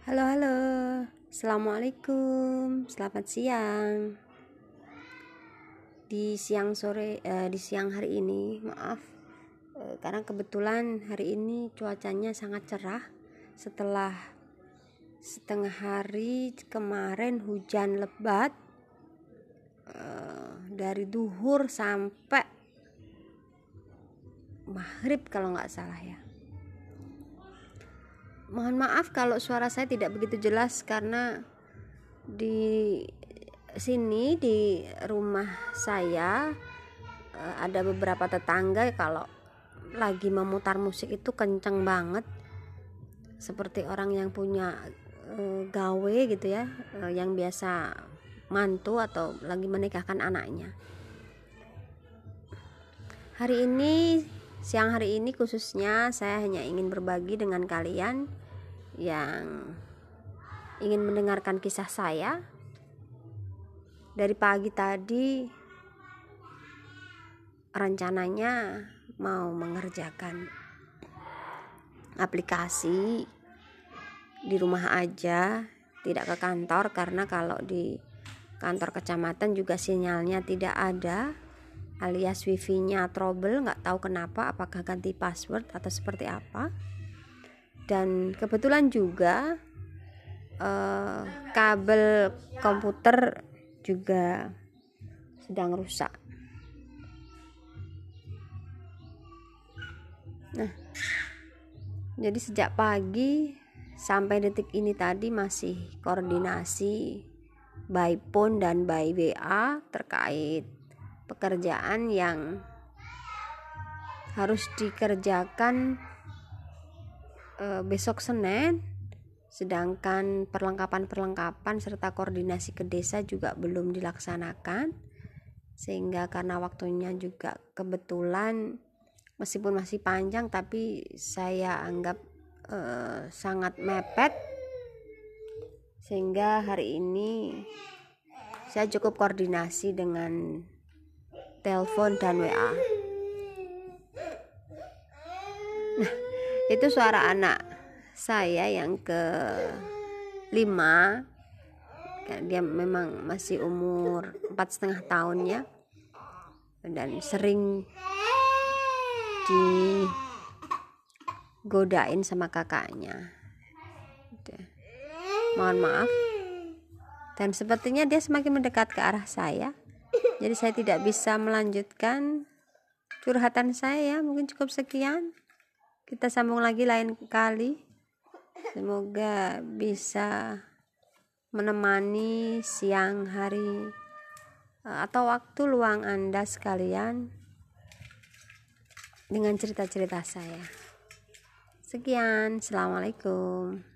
Halo halo. Assalamualaikum. Selamat siang. Di siang sore eh, Di siang hari ini Maaf eh, Karena kebetulan hari ini Cuacanya sangat cerah. Setelah Setengah hari kemarin Hujan lebat eh, Dari duhur sampai Maghrib kalau nggak salah ya Mohon maaf kalau suara saya tidak begitu jelas karena di sini di rumah saya eh, ada beberapa tetangga kalau lagi memutar musik itu kenceng banget. Seperti orang yang punya e, gawe gitu ya e, yang biasa mantu atau lagi menikahkan anaknya. Hari ini siang hari ini khususnya saya hanya ingin berbagi dengan kalian yang ingin mendengarkan kisah saya. Dari pagi tadi rencananya mau mengerjakan aplikasi di rumah aja tidak ke kantor karena kalau di kantor kecamatan juga sinyalnya tidak ada alias wifi-nya trouble nggak tahu kenapa apakah ganti password atau seperti apa dan kebetulan juga uh, kabel komputer juga sedang rusak. Nah, jadi sejak pagi sampai detik ini tadi masih koordinasi by phone dan by WA terkait pekerjaan yang harus dikerjakan e, besok Senin sedangkan perlengkapan-perlengkapan serta koordinasi ke desa juga belum dilaksanakan sehingga karena waktunya juga kebetulan meskipun masih panjang tapi saya anggap e, sangat mepet sehingga hari ini saya cukup koordinasi dengan telepon dan WA. Nah, itu suara anak saya yang ke lima dia memang masih umur empat setengah tahunnya dan sering digodain sama kakaknya. Mohon maaf. Dan sepertinya dia semakin mendekat ke arah saya. Jadi saya tidak bisa melanjutkan curhatan saya. Mungkin cukup sekian kita sambung lagi lain kali. Semoga bisa menemani siang hari eh, atau waktu luang anda sekalian dengan cerita-cerita saya. Sekian assalamualaikum